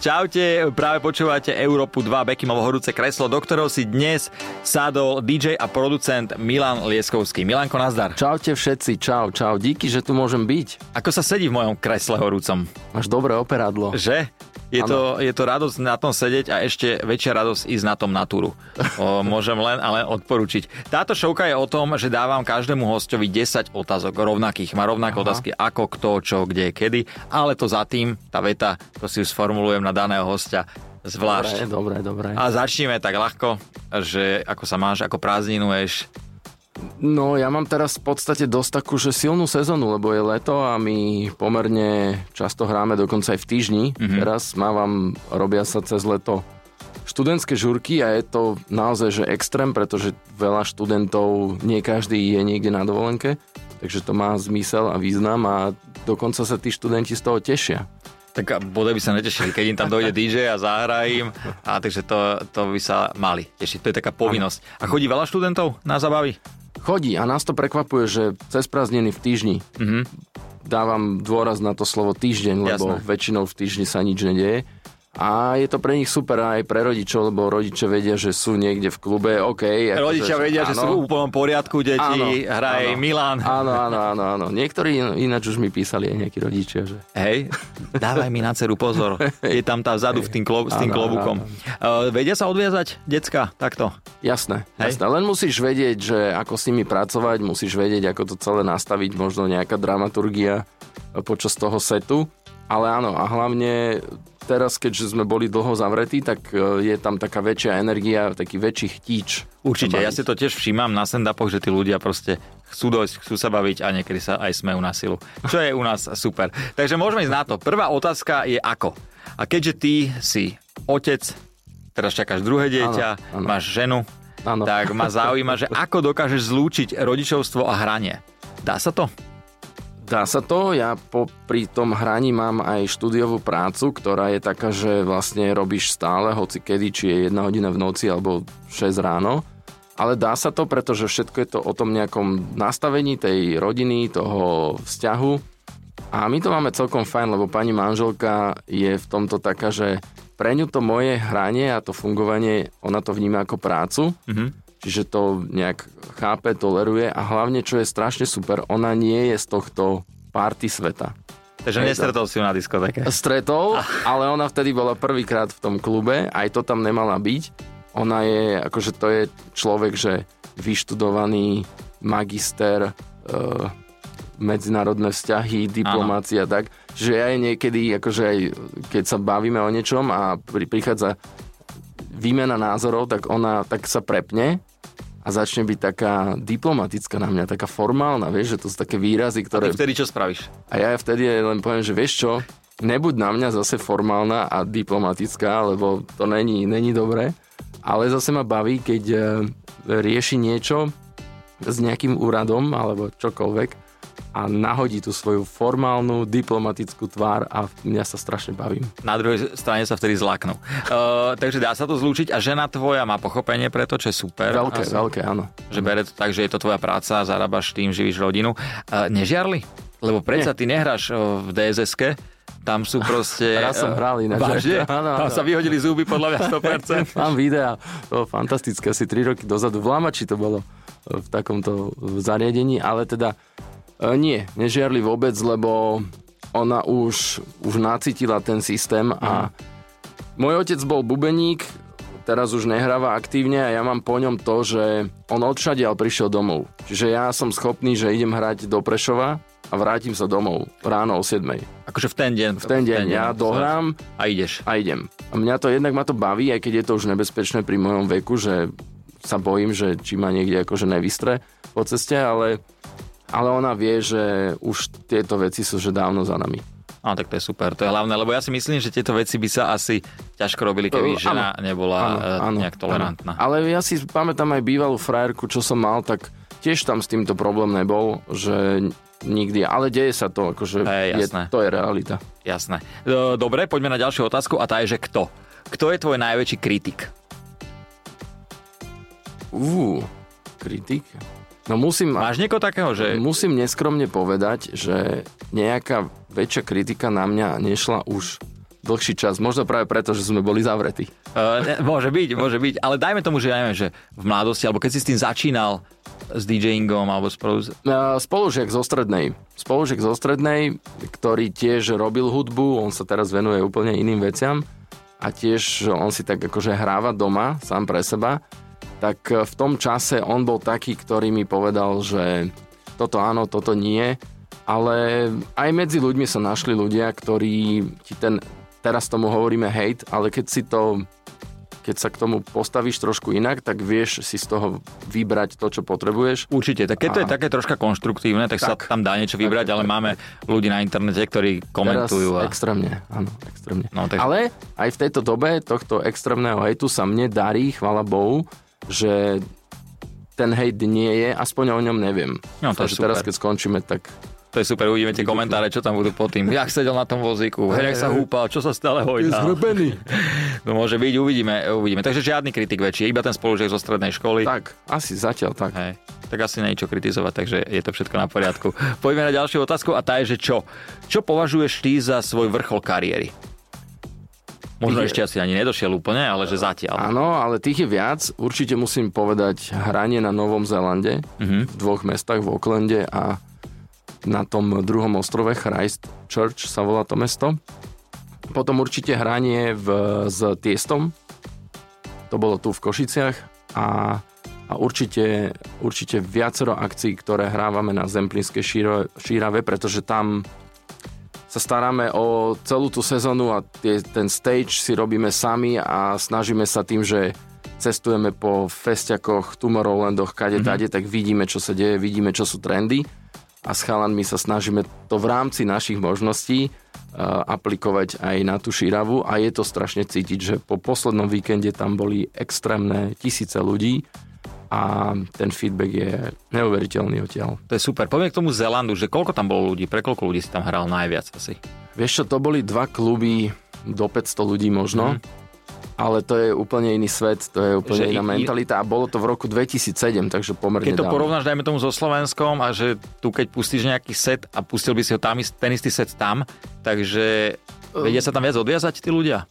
Čaute, práve počúvate Európu 2 Bekimovo horúce kreslo, do ktorého si dnes sadol DJ a producent Milan Lieskovský. Milanko, nazdar. Čaute všetci, čau, čau. Díky, že tu môžem byť. Ako sa sedí v mojom kresle horúcom? Máš dobré operadlo. Že? Je to, je to radosť na tom sedieť a ešte väčšia radosť ísť na tom natúru. O, môžem len ale odporučiť. Táto šovka je o tom, že dávam každému hostovi 10 otázok rovnakých. Má rovnaké Aha. otázky ako, kto, čo, kde, kedy, ale to za tým, tá veta, to si sformulujem na daného hostia zvlášť. Dobre, dobre, dobre. A začneme tak ľahko, že ako sa máš, ako prázdninuješ, No ja mám teraz v podstate dosť takú, že silnú sezónu, lebo je leto a my pomerne často hráme dokonca aj v týždni. Mm-hmm. Teraz mávam, robia sa cez leto študentské žurky a je to naozaj že extrém, pretože veľa študentov, nie každý je niekde na dovolenke, takže to má zmysel a význam a dokonca sa tí študenti z toho tešia. Tak bodaj by sa netešili, keď im tam dojde DJ a zahra im. A takže to, to by sa mali tešiť. To je taká povinnosť. A chodí veľa študentov na zabavy? Chodí a nás to prekvapuje, že cez prázdniny v týždni mm-hmm. dávam dôraz na to slovo týždeň, lebo Jasné. väčšinou v týždni sa nič nedieje a je to pre nich super aj pre rodičov, lebo rodiče vedia, že sú niekde v klube, OK. Rodičia že, vedia, áno. že sú v úplnom poriadku, deti, áno, hraje áno, Milan. Áno, áno, áno, áno. Niektorí ináč už mi písali aj nejakí rodičia, že... Hej, dávaj mi na dceru pozor. Je tam tá vzadu v tým klo, s tým áno, klobúkom. Áno, áno. Uh, vedia sa odviazať, decka, takto? Jasné, Hej? jasné. Len musíš vedieť, že ako s nimi pracovať, musíš vedieť, ako to celé nastaviť, možno nejaká dramaturgia počas toho setu. Ale áno, a hlavne teraz, keďže sme boli dlho zavretí, tak e, je tam taká väčšia energia, taký väčší chtíč. Určite, ja si to tiež všímam na stand že tí ľudia proste chcú dojsť, chcú sa baviť a niekedy sa aj smejú na silu. Čo je u nás super. Takže môžeme ísť na to. Prvá otázka je ako. A keďže ty si otec, teraz čakáš druhé dieťa, ano, ano. máš ženu, ano. tak ma zaujíma, že ako dokážeš zlúčiť rodičovstvo a hranie. Dá sa to? Dá sa to, ja po, pri tom hraní mám aj štúdiovú prácu, ktorá je taká, že vlastne robíš stále, hoci kedy, či je jedna hodina v noci alebo 6 ráno. Ale dá sa to, pretože všetko je to o tom nejakom nastavení tej rodiny, toho vzťahu. A my to máme celkom fajn, lebo pani manželka je v tomto taká, že pre ňu to moje hranie a to fungovanie, ona to vníma ako prácu. Mm-hmm čiže to nejak chápe, toleruje a hlavne, čo je strašne super, ona nie je z tohto party sveta. Takže nestretol si ju na diskotéke? Stretol, ah. ale ona vtedy bola prvýkrát v tom klube, aj to tam nemala byť. Ona je, akože to je človek, že vyštudovaný magister, e, medzinárodné vzťahy, diplomácia, tak. Čiže ja je niekedy, akože aj keď sa bavíme o niečom a prichádza výmena názorov, tak ona tak sa prepne a začne byť taká diplomatická na mňa, taká formálna, vieš, že to sú také výrazy, ktoré... A ty vtedy čo spravíš? A ja vtedy len poviem, že vieš čo, nebuď na mňa zase formálna a diplomatická, lebo to není, není dobré, ale zase ma baví, keď e, rieši niečo s nejakým úradom alebo čokoľvek a nahodí tú svoju formálnu diplomatickú tvár a mňa sa strašne bavím. Na druhej strane sa vtedy zlaknú. Uh, takže dá sa to zlúčiť a žena tvoja má pochopenie pre to, čo je super. Veľké, asi, veľké, áno. Že bere to tak, že je to tvoja práca, zarábaš tým, živíš rodinu. Uh, nežiarli? Lebo predsa Nie. ty nehráš v dss tam sú proste... Raz som hral ináč. Vážne? Tam sa vyhodili zuby podľa mňa 100%. Mám videa, to fantastické, asi 3 roky dozadu. V Lamači to bolo v takomto zariadení, ale teda nie, nežiarli vôbec, lebo ona už, už nacítila ten systém a môj otec bol bubeník, teraz už nehráva aktívne a ja mám po ňom to, že on odšadial prišiel domov. Čiže ja som schopný, že idem hrať do Prešova a vrátim sa domov ráno o 7. Akože v ten deň? V ten deň, v ten deň ja dohrám a ideš. A idem. A mňa to jednak ma to baví, aj keď je to už nebezpečné pri mojom veku, že sa bojím, že či ma niekde akože nevystre po ceste, ale ale ona vie, že už tieto veci sú že dávno za nami. Áno, tak to je super, to je hlavné, lebo ja si myslím, že tieto veci by sa asi ťažko robili, keby uh, žena áno, nebola áno, eh, nejak tolerantná. Áno. Ale ja si pamätám aj bývalú frajerku, čo som mal, tak tiež tam s týmto problém nebol, že nikdy, ale deje sa to, akože hey, je, to je realita. Jasné. Dobre, poďme na ďalšiu otázku a tá je, že kto? Kto je tvoj najväčší kritik? Uú, kritik? No musím... Máš niekoho takého, že... Musím neskromne povedať, že nejaká väčšia kritika na mňa nešla už dlhší čas. Možno práve preto, že sme boli zavretí. Uh, ne, môže byť, môže byť. Ale dajme tomu, že ja neviem, že v mladosti, alebo keď si s tým začínal s DJingom, alebo spolu... Uh, spolužiak zo strednej. Spolužiak zo strednej, ktorý tiež robil hudbu, on sa teraz venuje úplne iným veciam a tiež on si tak akože hráva doma, sám pre seba, tak v tom čase on bol taký, ktorý mi povedal, že toto áno, toto nie, ale aj medzi ľuďmi sa našli ľudia, ktorí ti ten teraz tomu hovoríme hate, ale keď si to keď sa k tomu postavíš trošku inak, tak vieš si z toho vybrať to, čo potrebuješ. Určite, tak keď to je také troška konštruktívne, tak, tak sa tam dá niečo vybrať, tak, ale tak, máme ľudí na internete, ktorí komentujú. Teraz a... extrémne, áno, extrémne. No, tak... Ale aj v tejto dobe tohto extrémneho hejtu sa mne darí, chvala Bohu, že ten hejt nie je, aspoň o ňom neviem. No, to Takže teraz, keď skončíme, tak to je super, uvidíme tie komentáre, čo tam budú pod tým. Jak sedel na tom vozíku, jak sa húpal, čo sa stále hojda. Je zhrbený. To môže byť, uvidíme, uvidíme. Takže žiadny kritik väčší, iba ten spolužiak zo strednej školy. Tak, asi zatiaľ tak. Hej. Tak asi niečo kritizovať, takže je to všetko na poriadku. Poďme na ďalšiu otázku a tá je, že čo? Čo považuješ ty za svoj vrchol kariéry? Možno ešte asi ani nedošiel úplne, ale že zatiaľ. Áno, ale tých je viac. Určite musím povedať hranie na Novom Zélande, uh-huh. v dvoch mestách, v Oaklande a na tom druhom ostrove Christchurch sa volá to mesto. Potom určite hranie v, s Tiestom, to bolo tu v Košiciach a, a určite, určite viacero akcií, ktoré hrávame na Zemplínskej šírave, pretože tam sa staráme o celú tú sezónu a tie, ten stage si robíme sami a snažíme sa tým, že cestujeme po festiakoch, Tomorrowlandoch, kade mm-hmm. tade, tak vidíme, čo sa deje, vidíme, čo sú trendy. A s chalanmi sa snažíme to v rámci našich možností uh, aplikovať aj na tú šíravu. A je to strašne cítiť, že po poslednom víkende tam boli extrémne tisíce ľudí a ten feedback je neuveriteľný odtiaľ. To je super. Poviem k tomu Zelandu, že koľko tam bolo ľudí, pre koľko ľudí si tam hral najviac asi? Vieš čo, to boli dva kluby do 500 ľudí možno. Mm ale to je úplne iný svet, to je úplne že iná i, mentalita a bolo to v roku 2007, takže pomerne Keď to dávno. porovnáš, dajme tomu so Slovenskom a že tu keď pustíš nejaký set a pustil by si ho tam, ten istý set tam, takže vedia sa tam viac odviazať tí ľudia?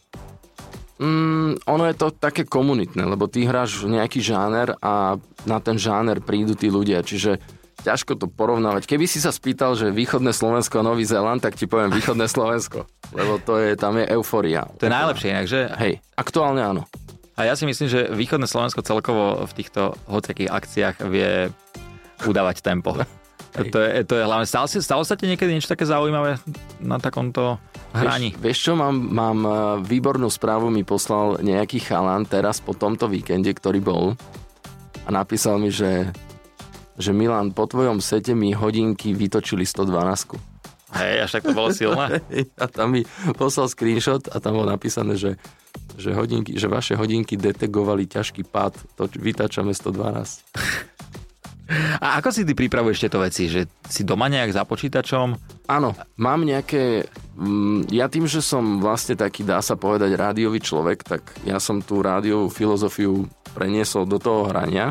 Mm, ono je to také komunitné, lebo ty hráš nejaký žáner a na ten žáner prídu tí ľudia, čiže ťažko to porovnávať. Keby si sa spýtal, že východné Slovensko a Nový Zéland, tak ti poviem východné Slovensko. Lebo to je, tam je euforia. To je najlepšie inak, že? Hej, aktuálne áno. A ja si myslím, že východné Slovensko celkovo v týchto hociakých akciách vie udávať tempo. To je, to je hlavne. Stalo, stalo sa ti niekedy niečo také zaujímavé na takomto hraní? Vieš, vieš čo, mám, mám e, výbornú správu, mi poslal nejaký chalan teraz po tomto víkende, ktorý bol a napísal mi, že že Milan, po tvojom sete mi hodinky vytočili 112. Hej, až tak to bolo silné. a tam mi poslal screenshot a tam bolo napísané, že, že, hodinky, že vaše hodinky detegovali ťažký pád, to vytačame 112. A ako si ty pripravuješ tieto veci? Že si doma nejak za počítačom? Áno, mám nejaké... Mm, ja tým, že som vlastne taký, dá sa povedať, rádiový človek, tak ja som tú rádiovú filozofiu preniesol do toho hrania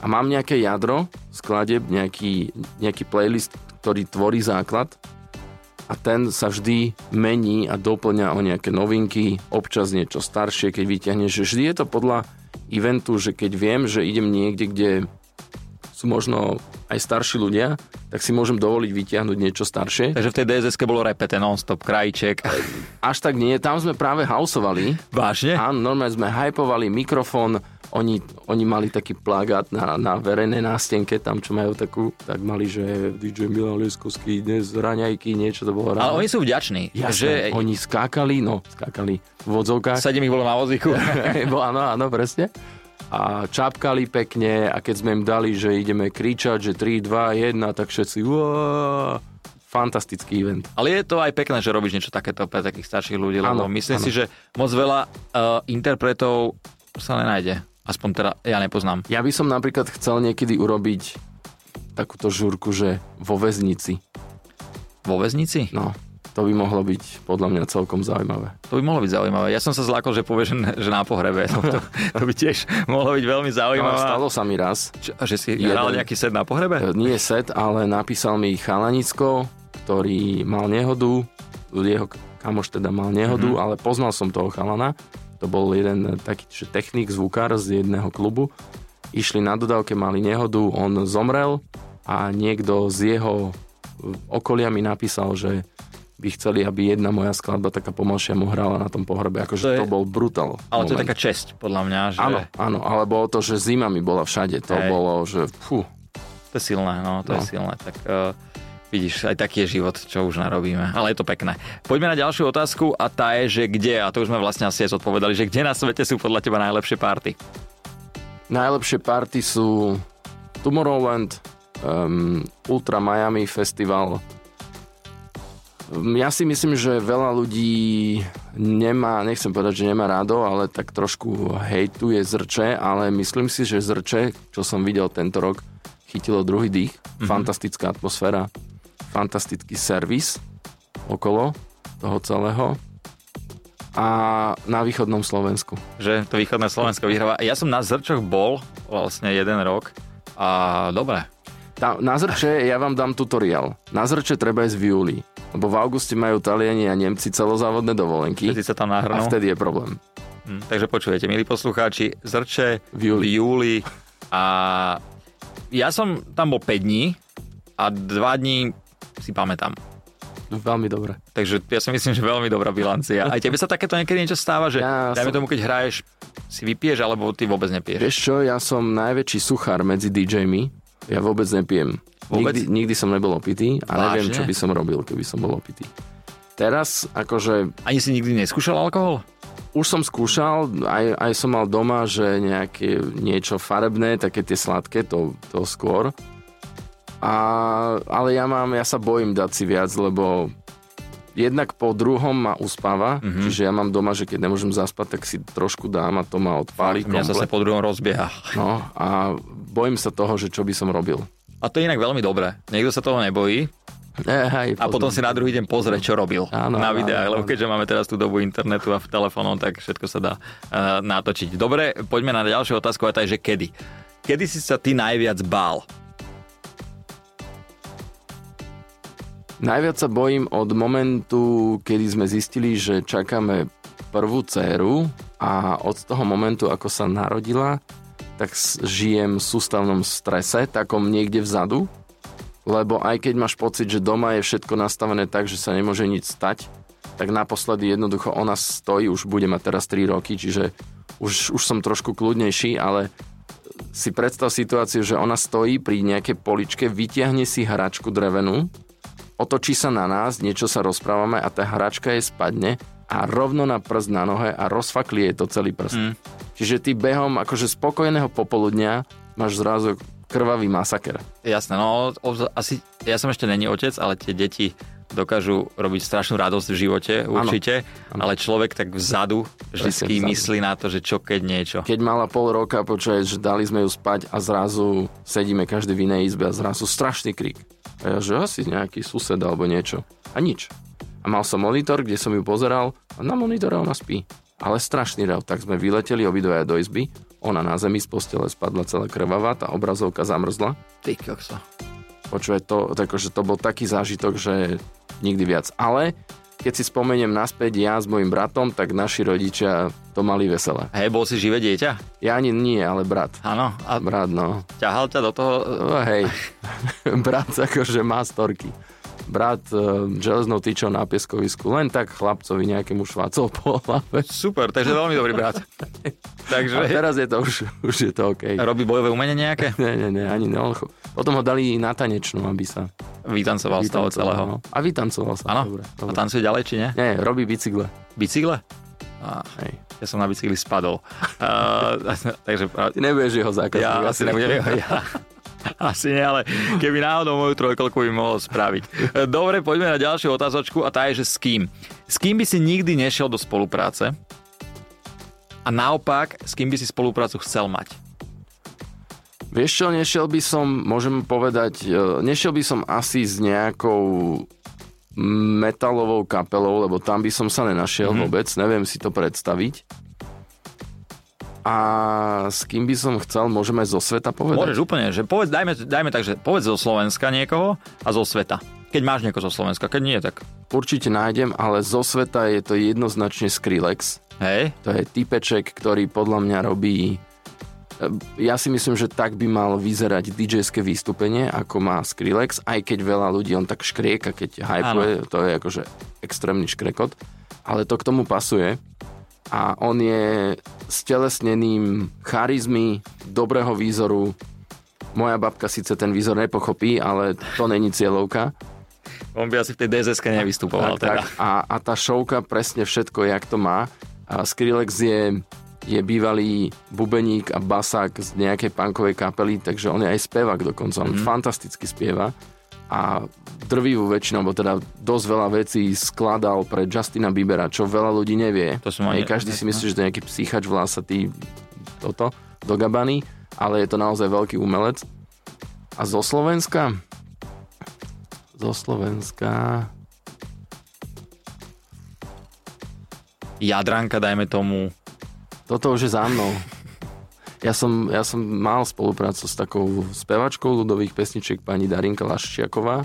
a mám nejaké jadro, skladeb, nejaký, nejaký playlist, ktorý tvorí základ a ten sa vždy mení a doplňa o nejaké novinky, občas niečo staršie, keď vyťahneš. Vždy je to podľa eventu, že keď viem, že idem niekde, kde sú možno aj starší ľudia, tak si môžem dovoliť vyťahnuť niečo staršie. Takže v tej dss bolo repete non-stop, krajíček. Až tak nie, tam sme práve houseovali. Vážne? Áno, normálne sme hypovali mikrofón, oni, oni mali taký plagát na, na verejnej nástenke, tam čo majú takú, tak mali, že DJ Milan Leskovský dnes raňajky, niečo to bolo ráno. Ale oni sú vďační. Jasné, že... oni skákali, no, skákali v vodzovkách. Sedem ich bolo na vozíku. áno, áno, presne. A čapkali pekne a keď sme im dali, že ideme kričať, že 3, 2, 1, tak všetci uá, fantastický event. Ale je to aj pekné, že robíš niečo takéto pre takých starších ľudí, lebo ano, myslím ano. si, že moc veľa uh, interpretov sa nenájde. Aspoň teda ja nepoznám. Ja by som napríklad chcel niekedy urobiť takúto žúrku, že vo väznici. Vo väznici? No, to by mohlo byť podľa mňa celkom zaujímavé. To by mohlo byť zaujímavé. Ja som sa zlákol, že povie, že, na pohrebe. To, to, to by tiež mohlo byť veľmi zaujímavé. No, stalo sa mi raz. Č- že si jeden, hral nejaký set na pohrebe? Nie set, ale napísal mi Chalanicko, ktorý mal nehodu. Jeho kamoš teda mal nehodu, mm-hmm. ale poznal som toho chalana. To bol jeden taký technik, zvukár z jedného klubu. Išli na dodávke, mali nehodu, on zomrel a niekto z jeho okolia mi napísal, že by chceli, aby jedna moja skladba taká pomalšia mu hrala na tom pohrebe. Akože to, je, to bol brutál. Ale moment. to je taká česť, podľa mňa. Že... Áno, áno, ale bolo to, že zima mi bola všade. To Hej. bolo, že fú. To je silné, no, to no. je silné. Tak uh, vidíš, aj taký je život, čo už narobíme. Ale je to pekné. Poďme na ďalšiu otázku a tá je, že kde, a to už sme vlastne asi aj odpovedali, že kde na svete sú podľa teba najlepšie party? Najlepšie party sú Tomorrowland, um, Ultra Miami Festival, ja si myslím, že veľa ľudí nemá, nechcem povedať, že nemá rádo, ale tak trošku hejtuje zrče, ale myslím si, že zrče, čo som videl tento rok, chytilo druhý dých. Mm-hmm. Fantastická atmosféra, fantastický servis okolo toho celého a na východnom Slovensku. Že to východné Slovensko vyhráva. Ja som na Zrčoch bol vlastne jeden rok a dobre. Tá, na Zrče ja vám dám tutoriál. Na Zrče treba ísť v júli. Lebo v auguste majú Taliani a Nemci celozávodné dovolenky. Vtedy sa tam nahrnú. A vtedy je problém. Hm, takže počujete, milí poslucháči, Zrče v júli. v júli a ja som tam bol 5 dní a 2 dní si pamätám. Veľmi dobre. Takže ja si myslím, že veľmi dobrá bilancia. Aj tebe sa takéto niekedy niečo stáva, že ja dajme som... tomu, keď hraješ, si vypiješ, alebo ty vôbec nepiješ? Vieš čo, ja som najväčší suchár medzi DJmi. Ja vôbec nepijem. Vôbec? Nikdy, nikdy som nebol opitý a Vážne? neviem, čo by som robil, keby som bol opitý. Teraz akože... Ani si nikdy neskúšal alkohol? Už som skúšal, aj, aj som mal doma, že nejaké niečo farebné, také tie sladké, to, to skôr. A, ale ja mám, ja sa bojím dať si viac, lebo jednak po druhom ma uspáva, mm-hmm. čiže ja mám doma, že keď nemôžem zaspať, tak si trošku dám a to ma odpálí. Mňa zase po druhom rozbieha. No a bojím sa toho, že čo by som robil. A to je inak veľmi dobré. Niekto sa toho nebojí, Hej, a potom si na druhý deň pozrie, čo robil áno, na videách, áno, lebo keďže máme teraz tú dobu internetu a telefónom, tak všetko sa dá uh, natočiť. Dobre, poďme na ďalšiu otázku a tá je, že kedy? Kedy si sa ty najviac bál? Najviac sa bojím od momentu, kedy sme zistili, že čakáme prvú dceru a od toho momentu, ako sa narodila, tak žijem v sústavnom strese, takom niekde vzadu, lebo aj keď máš pocit, že doma je všetko nastavené tak, že sa nemôže nič stať, tak naposledy jednoducho ona stojí, už bude mať teraz 3 roky, čiže už, už som trošku kľudnejší, ale si predstav situáciu, že ona stojí pri nejakej poličke, vytiahne si hračku drevenú, otočí sa na nás, niečo sa rozprávame a tá hračka je spadne a rovno na prst na nohe a rozfakli jej to celý prst. Mm. Čiže ty behom akože spokojného popoludnia máš zrazu krvavý masaker. Jasné, no asi, ja som ešte není otec, ale tie deti dokážu robiť strašnú radosť v živote, určite, ano, ale človek tak vzadu vždy myslí na to, že čo keď niečo. Keď mala pol roka, počuje, že dali sme ju spať a zrazu sedíme každý v inej izbe a zrazu strašný krik. A ja, že asi nejaký sused alebo niečo. A nič. A mal som monitor, kde som ju pozeral a na monitore ona spí ale strašný rev. Tak sme vyleteli obidvaja do izby, ona na zemi z postele spadla celá krvavá, tá obrazovka zamrzla. Ty kokso. Počuje, to, to, akože to bol taký zážitok, že nikdy viac. Ale keď si spomeniem naspäť ja s mojim bratom, tak naši rodičia to mali veselé. Hej, bol si živé dieťa? Ja ani nie, ale brat. Áno. A brat, no. Ťahal ťa do toho? No, hej. brat akože má storky brat uh, železnou tyčou na pieskovisku, len tak chlapcovi nejakému švácol po hlave. Super, takže veľmi dobrý brat. takže... A teraz je to už, už je to OK. Robí bojové umenie nejaké? nie, nie, nie, ani ne. Potom ho dali na tanečnú, aby sa... Vytancoval, z toho celého. No. A vytancoval sa. Áno? Dobre, dobre. A tancuje ďalej, či nie? Nie, robí bicykle. Bicykle? Ah, Hej. Ja som na bicykli spadol. Uh, takže, Ty nebudeš jeho zákazník. Ja asi nebudem jeho. Ja. Asi nie, ale keby náhodou moju trojkolku by mohol spraviť. Dobre, poďme na ďalšiu otázočku a tá je, že s kým. S kým by si nikdy nešiel do spolupráce a naopak, s kým by si spoluprácu chcel mať? Vieš čo, nešiel by som, môžem povedať, e, nešiel by som asi s nejakou metalovou kapelou, lebo tam by som sa nenašiel mm-hmm. vôbec, neviem si to predstaviť. A s kým by som chcel, môžeme zo sveta povedať? Môžeš úplne, že povedz, dajme, dajme tak, že povedz zo Slovenska niekoho a zo sveta. Keď máš nieko zo Slovenska, keď nie, tak Určite nájdem, ale zo sveta je to jednoznačne Skrillex. hej. To je typeček, ktorý podľa mňa robí... Ja si myslím, že tak by mal vyzerať DJ-ské vystúpenie, ako má Skrillex, aj keď veľa ľudí on tak škrieka, keď hypuje, to je akože extrémny škrekot, ale to k tomu pasuje. A on je stelesnením charizmy, dobrého výzoru. Moja babka síce ten výzor nepochopí, ale to není cieľovka. On by asi v tej dss nevystupoval Tak, teda. tak. A, a tá šovka presne všetko, jak to má. A Skrillex je, je bývalý bubeník a basák z nejakej punkovej kapely, takže on je aj spevák dokonca. On Mhm. fantasticky spieva a drvivú väčšinou, bo teda dosť veľa vecí skladal pre Justina Biebera, čo veľa ľudí nevie. To som ani- každý si myslí, že to je nejaký psychač vlásatý toto, do gabany, ale je to naozaj veľký umelec. A zo Slovenska? Zo Slovenska... Jadranka, dajme tomu. Toto už je za mnou. Ja som, ja som mal spoluprácu s takou spevačkou ľudových pesničiek pani Darinka Laščiaková.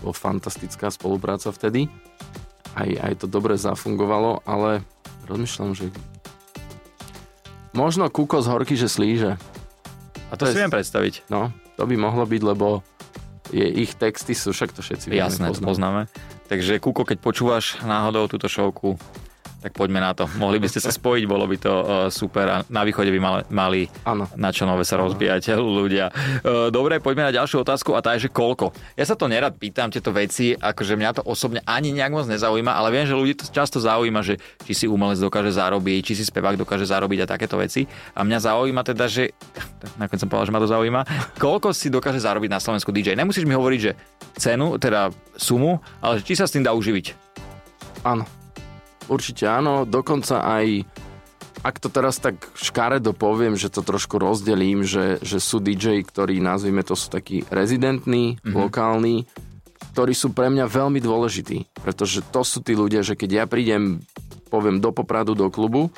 Bolo fantastická spolupráca vtedy. Aj, aj to dobre zafungovalo, ale rozmýšľam, že možno Kuko z horky, že slíže. A to, To si je- viem predstaviť. No, to by mohlo byť, lebo je, ich texty sú, však to všetci vieme, Jasné, to poznáme. poznáme. Takže Kuko, keď počúvaš náhodou túto šovku, tak poďme na to. Mohli by ste sa spojiť, bolo by to uh, super a na východe by mali, mali Áno. na čo nové sa rozbíjať ľudia. Uh, Dobre, poďme na ďalšiu otázku a tá je, že koľko. Ja sa to nerad pýtam, tieto veci, akože mňa to osobne ani nejak moc nezaujíma, ale viem, že ľudí to často zaujíma, že či si umelec dokáže zarobiť, či si spevák dokáže zarobiť a takéto veci. A mňa zaujíma teda, že nakoniec som povedal, že ma to zaujíma, koľko si dokáže zarobiť na Slovensku DJ. Nemusíš mi hovoriť, že cenu, teda sumu, ale či sa s tým dá uživiť. Áno. Určite áno, dokonca aj ak to teraz tak škaredo poviem, že to trošku rozdelím, že, že sú DJ, ktorí nazvime to sú takí rezidentní, mm-hmm. lokálni, ktorí sú pre mňa veľmi dôležití, pretože to sú tí ľudia, že keď ja prídem, poviem, do Popradu, do klubu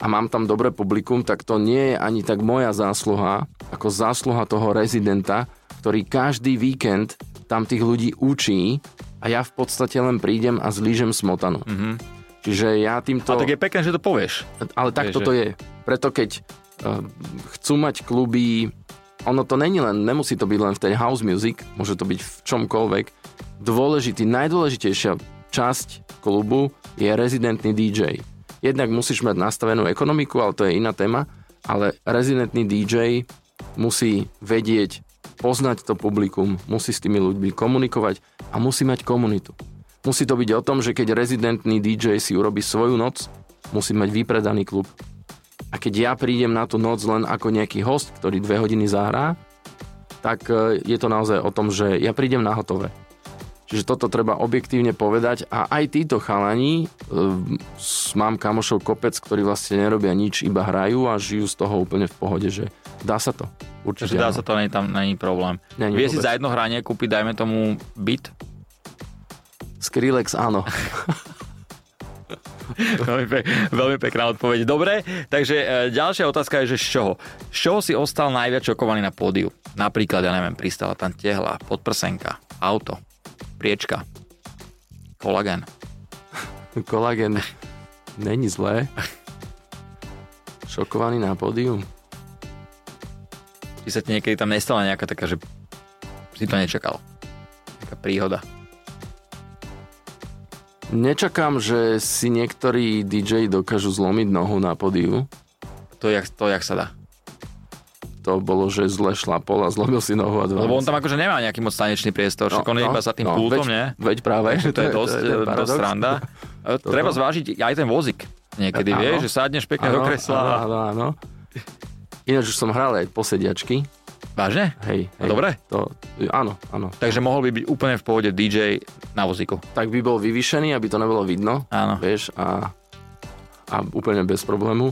a mám tam dobré publikum, tak to nie je ani tak moja zásluha, ako zásluha toho rezidenta, ktorý každý víkend tam tých ľudí učí a ja v podstate len prídem a zlížem smotanu. Mm-hmm. Čiže ja týmto... A tak je pekné, že to povieš. Ale tak Vieš, toto je. Preto keď uh, chcú mať kluby, ono to není len, nemusí to byť len v tej house music, môže to byť v čomkoľvek. Dôležitý, najdôležitejšia časť klubu je rezidentný DJ. Jednak musíš mať nastavenú ekonomiku, ale to je iná téma, ale rezidentný DJ musí vedieť, poznať to publikum, musí s tými ľuďmi komunikovať a musí mať komunitu. Musí to byť o tom, že keď rezidentný DJ si urobí svoju noc, musí mať vypredaný klub. A keď ja prídem na tú noc len ako nejaký host, ktorý dve hodiny zahrá, tak e, je to naozaj o tom, že ja prídem na hotové. Čiže toto treba objektívne povedať a aj títo chalani, e, mám kamošov kopec, ktorí vlastne nerobia nič, iba hrajú a žijú z toho úplne v pohode, že dá sa to. Určite Takže dá áno. sa to, není tam není problém. Není Vie si vôbec. za jedno hranie kúpiť, dajme tomu, byt? Skrillex áno. veľmi, pe- veľmi pekná odpoveď. Dobre, takže e, ďalšia otázka je, že z čoho? Z čoho si ostal najviac šokovaný na pódiu? Napríklad, ja neviem, pristala tam tehla, podprsenka, auto, priečka, kolagen. Kolagen není zlé. Šokovaný na pódium. Či sa ti niekedy tam nestala nejaká taká, že si to nečakal? Taká príhoda. Nečakám, že si niektorí DJ dokážu zlomiť nohu na pódiu. To, jak, to, jak sa dá. To bolo, že zle šlapol a zlomil si nohu a dva. Lebo on tam akože nemá nejaký moc tanečný priestor, však on je iba za tým No, pultom, veď, nie? Veď práve. Takže to je dosť, ten dosť paradox. sranda. E, Treba zvážiť aj ten vozík. Niekedy vieš, že sadneš pekne do Áno, kresla. Áno, áno, áno. Ináč už som hral aj posediačky. Vážne? Hej, hej. Dobre. To, áno, áno. Takže mohol by byť úplne v pohode DJ na vozíku. Tak by bol vyvýšený, aby to nebolo vidno. Áno. Vieš, a, a úplne bez problému.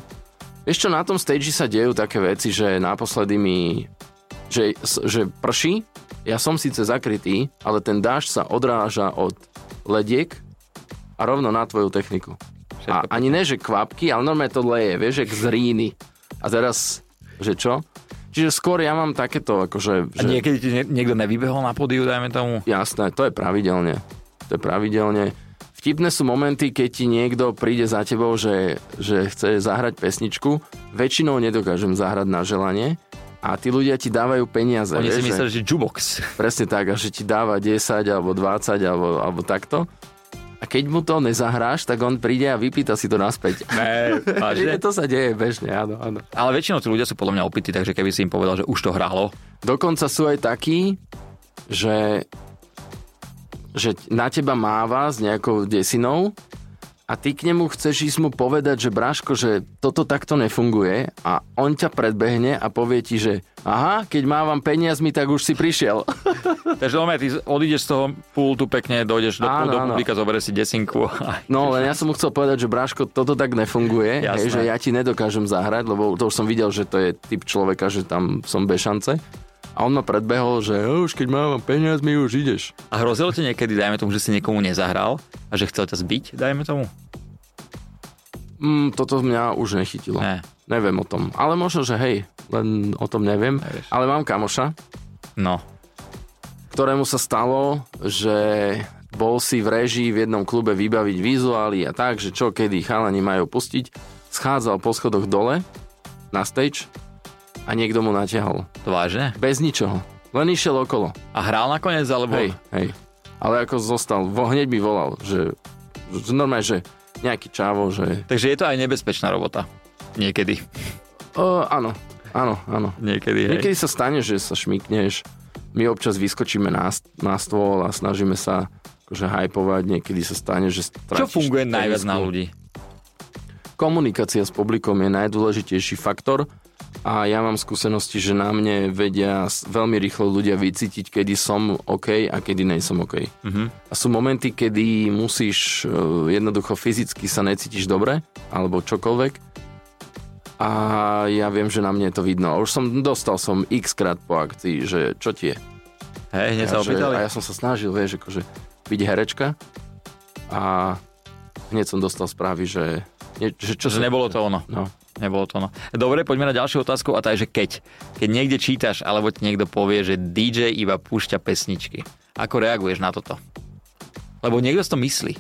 Vieš čo, na tom stage sa dejú také veci, že naposledy mi... Že, že prší, ja som síce zakrytý, ale ten dážď sa odráža od lediek a rovno na tvoju techniku. A Všetko ani ne, že kvapky, ale normálne to leje, vieš, jak z ríny. A teraz, že čo? Čiže skôr ja mám takéto, akože... A niekedy ti nie- niekto nevybehol na podiu, dajme tomu? Jasné, to je pravidelne. To je pravidelne. Vtipné sú momenty, keď ti niekto príde za tebou, že, že chce zahrať pesničku. Väčšinou nedokážem zahrať na želanie. A tí ľudia ti dávajú peniaze. Oni si mysleli, že, že jukebox. presne tak, a že ti dáva 10 alebo 20 alebo, alebo takto. Keď mu to nezahráš, tak on príde a vypýta si to naspäť. Ne, to sa deje bežne, áno, áno. Ale väčšinou tí ľudia sú podľa mňa opití, takže keby si im povedal, že už to hrálo, Dokonca sú aj takí, že, že na teba máva s nejakou desinou a ty k nemu chceš ísť mu povedať, že Braško, že toto takto nefunguje a on ťa predbehne a povie ti, že aha, keď mávam peniazmi, tak už si prišiel. takže normálne ty odídeš z toho pultu pekne, dojdeš do, Áno, do publika, zoberieš si desinku. No, len ja som mu chcel povedať, že Braško, toto tak nefunguje, hej, že ja ti nedokážem zahrať, lebo to už som videl, že to je typ človeka, že tam som bez šance. A on ma predbehol, že "O, už keď mám peniazmi, už ideš. A hrozilo ti niekedy, dajme tomu, že si niekomu nezahral a že chcel ťa zbiť, dajme tomu? Mm, toto mňa už nechytilo. Ne. Neviem o tom. Ale možno, že hej, len o tom neviem. Nevieš. Ale mám kamoša, No. Ktorému sa stalo, že bol si v režii v jednom klube vybaviť vizuály a tak, že čo, kedy chalani majú pustiť. Schádzal po schodoch dole na stage a niekto mu natiahol. To vážne? Bez ničoho. Len išiel okolo. A hral nakoniec, alebo... Hej, hej. Ale ako zostal, vo, hneď mi volal, že, že normálne, že nejaký čávo, že... Takže je to aj nebezpečná robota. Niekedy. O, áno, áno, áno. Niekedy, hej. Niekedy sa stane, že sa šmikneš, my občas vyskočíme na, na stôl a snažíme sa akože hypovať, niekedy sa stane, že Čo funguje najviac na ľudí? Komunikácia s publikom je najdôležitejší faktor a ja mám skúsenosti, že na mne vedia veľmi rýchlo ľudia vycítiť, kedy som OK a kedy nejsom OK. Mhm. A sú momenty, kedy musíš e, jednoducho fyzicky sa necítiš dobre, alebo čokoľvek. A ja viem, že na mne je to vidno. Už som dostal som x krát po akcii, že čo ti je. Hej, hneď sa opýtali. a ja som sa snažil, vieš, akože byť herečka a hneď som dostal správy, že, nie, že čo Že sa- nebolo to ono. No. Nebolo to ono. Dobre, poďme na ďalšiu otázku a tá je, že keď. Keď niekde čítaš, alebo ti niekto povie, že DJ iba púšťa pesničky. Ako reaguješ na toto? Lebo niekto si to myslí.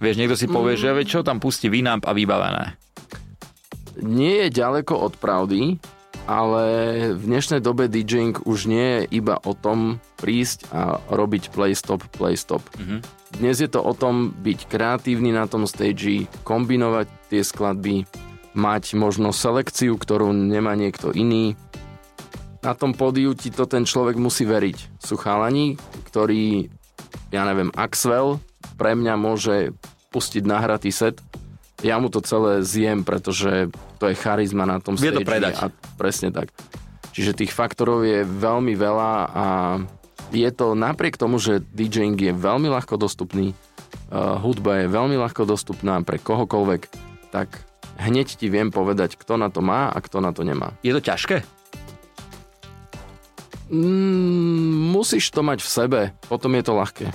Vieš, niekto si povie, Mm. že čo tam pustí Winamp a vybavené. Nie je ďaleko od pravdy, ale v dnešnej dobe DJing už nie je iba o tom prísť a robiť play stop, play stop. Mhm. Dnes je to o tom byť kreatívny na tom stage, kombinovať tie skladby, mať možno selekciu, ktorú nemá niekto iný. Na tom pódiu ti to ten človek musí veriť. Sú chalani, ktorí, ja neviem, Axwell pre mňa môže pustiť nahratý set. Ja mu to celé zjem, pretože to je charizma na tom Vie to predať. A presne tak. Čiže tých faktorov je veľmi veľa a je to napriek tomu, že DJing je veľmi ľahko dostupný, uh, hudba je veľmi ľahko dostupná pre kohokoľvek, tak hneď ti viem povedať, kto na to má a kto na to nemá. Je to ťažké? Mm, musíš to mať v sebe, potom je to ľahké.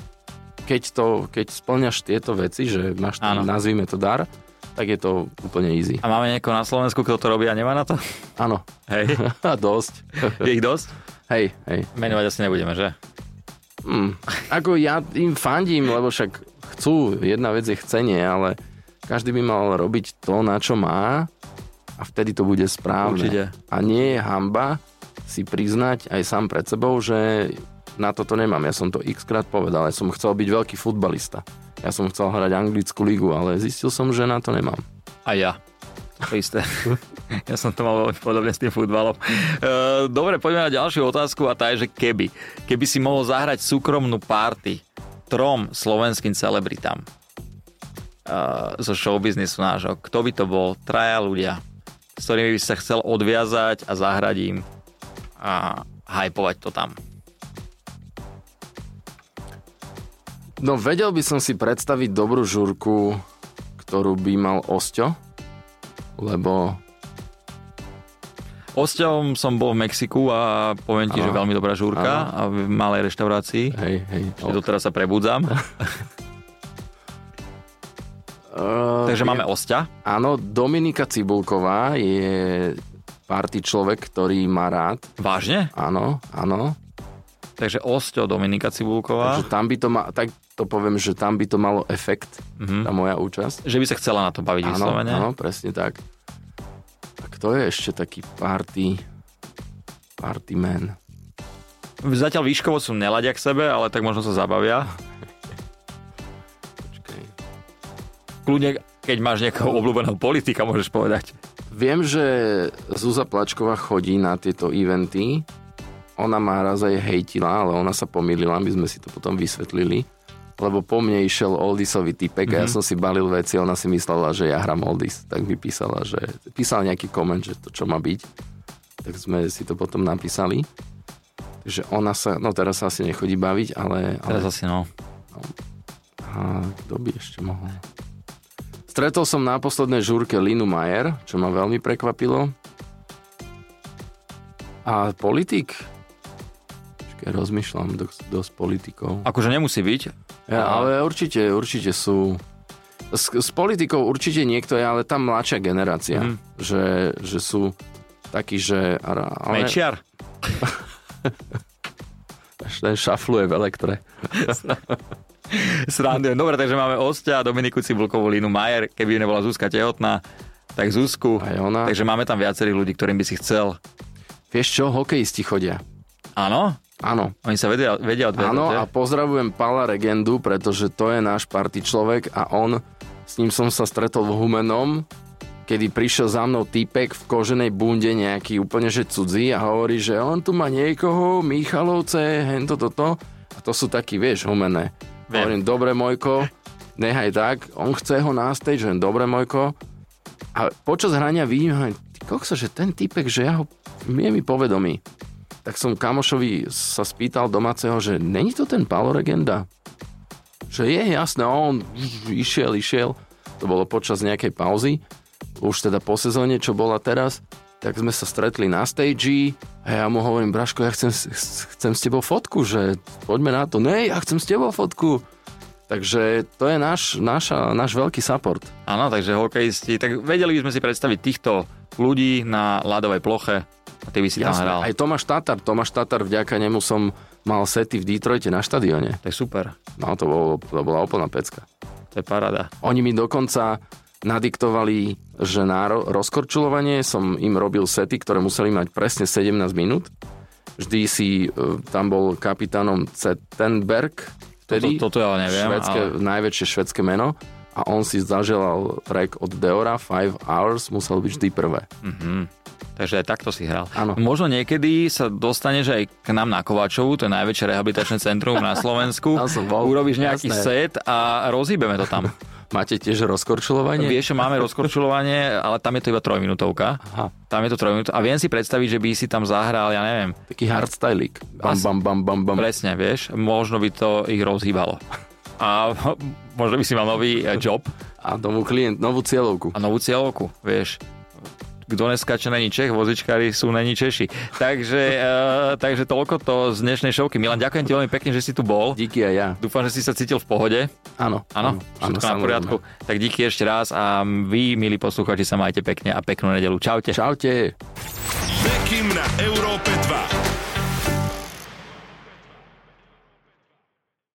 Keď, to, keď splňaš tieto veci, že máš Áno. nazvime to dar, tak je to úplne easy. A máme niekoho na Slovensku, kto to robí a nemá na to? Áno, Hej. a dosť. Je ich dosť? hej, hej. Menovať asi nebudeme, že? Mm, ako ja im fandím, lebo však chcú, jedna vec je chcenie, ale každý by mal robiť to, na čo má a vtedy to bude správne. Určite. A nie je hamba si priznať aj sám pred sebou, že na toto nemám. Ja som to x krát povedal, ja som chcel byť veľký futbalista. Ja som chcel hrať anglickú ligu, ale zistil som, že na to nemám. A ja. To isté. ja som to mal veľmi podobne s tým futbalom. E, Dobre, poďme na ďalšiu otázku a tá je, že keby. Keby si mohol zahrať súkromnú party trom slovenským celebritám e, zo showbiznisu nášho, kto by to bol? Traja ľudia, s ktorými by sa chcel odviazať a zahrať im a hypovať to tam. No vedel by som si predstaviť dobrú žurku, ktorú by mal Osťo, lebo Osťom som bol v Mexiku a poviem ti, Áno. že veľmi dobrá žúrka a v malej reštaurácii. hej, hej. Že doteraz sa prebudzam. Uh, Takže máme Osťa. Áno, Dominika Cibulková je party človek, ktorý má rád. Vážne? Áno, áno. Takže Osťo Dominika Cibulková. Takže tam by to ma, tak to poviem, že tam by to malo efekt, Mhm. tá moja účasť. Že by sa chcela na to baviť Áno, vyslovene. áno, presne tak. A kto je ešte taký party, party man? Zatiaľ výškovo sú neladia k sebe, ale tak možno sa zabavia. Počkej. Kľudne, keď máš nejakého obľúbeného politika, môžeš povedať. Viem, že Zúza Plačková chodí na tieto eventy. Ona ma raz aj hejtila, ale ona sa pomýlila, my sme si to potom vysvetlili. Lebo po mne išiel Oldisový typek mm-hmm. a ja som si balil veci ona si myslela, že ja hram Oldis. Tak mi písala, že písala nejaký koment, že to čo má byť. Tak sme si to potom napísali. Takže ona sa, no teraz sa asi nechodí baviť, ale... ale Teraz asi no. a kto by ešte mohol? Stretol som na poslednej žúrke Linu Majer, čo ma veľmi prekvapilo. A politik? Počkaj, rozmýšľam dosť, dosť politikov. Akože nemusí byť. Ja, ale určite, určite sú... S, s politikou určite niekto je, ale tam mladšia generácia. Mhm. Že, že sú takí, že... Ale, Mečiar. ten šafluje v elektre. Srandujem. Dobre, takže máme Osťa, Dominiku Cibulkovú, Línu Majer. Keby nebola Zuzka tehotná, tak Zuzku. Aj ona. Takže máme tam viacerých ľudí, ktorým by si chcel. Vieš čo, hokejisti chodia. Áno? Áno. Oni sa vedia, vedia odvedať. Áno, a pozdravujem Pala Regendu, pretože to je náš party človek a on, s ním som sa stretol v Humenom, kedy prišiel za mnou týpek v koženej bunde nejaký úplne že cudzí a hovorí, že on tu má niekoho, Michalovce, hento toto. A to sú takí, vieš, humené. Viem. Hovorím, dobre Mojko, nechaj tak, on chce ho na stage, že dobre Mojko. A počas hrania vidím, hovorím, kokso, že ten typek, že ja ho, je mi povedomý. Tak som kamošovi sa spýtal domáceho, že není to ten Paolo Regenda? Že je jasné, on išiel, išiel. To bolo počas nejakej pauzy. Už teda po sezóne, čo bola teraz. Tak sme sa stretli na stage a ja mu hovorím, Braško, ja chcem, chcem s tebou fotku, že poďme na to. Ne, ja chcem s tebou fotku. Takže to je náš, naša, náš veľký support. Áno, takže hokejisti. Tak vedeli by sme si predstaviť týchto ľudí na ľadovej ploche a ty by si tam hral. Aj Tomáš Tatar, Tomáš Tatar, vďaka nemu som mal sety v Detroite na štadióne. To je super. No to, bolo, to bola úplná pecka. To je paráda. Oni mi dokonca nadiktovali, že na ro- rozkorčulovanie som im robil sety, ktoré museli mať presne 17 minút. Vždy si, e, tam bol kapitánom Zettenberg, vtedy Toto, toto ja neviem. švedské, ale... najväčšie švedské meno a on si zaželal track od Deora, 5 Hours, musel byť vždy prvé. Mhm. Takže aj takto si hral. Áno. Možno niekedy sa dostaneš aj k nám na Kovačovu, to je najväčšie rehabilitačné centrum na Slovensku. Som bol, Urobíš nejaký jasné. set a rozhýbeme to tam. Máte tiež rozkorčulovanie? Vieš, máme rozkorčulovanie, ale tam je to iba trojminútovka. Aha, Tam je to trojminútovka. A viem si predstaviť, že by si tam zahral, ja neviem, taký hardstylik. Bam, bam, bam, bam, bam. presne, vieš, možno by to ich rozhýbalo. A možno by si mal nový eh, job A novú klient, novú cieľovku. a novú cieľovku, vieš. Kto neskáče není Čech, vozičkári sú není Češi. Takže, uh, takže toľko to z dnešnej šovky. Milan, ďakujem ti veľmi pekne, že si tu bol. Díky aj ja. Dúfam, že si sa cítil v pohode. Áno. Áno, všetko na poriadku. Tak díky ešte raz a vy, milí posluchači, sa majte pekne a peknú nedelu. Čaute. Čaute. Bekim na Európe 2.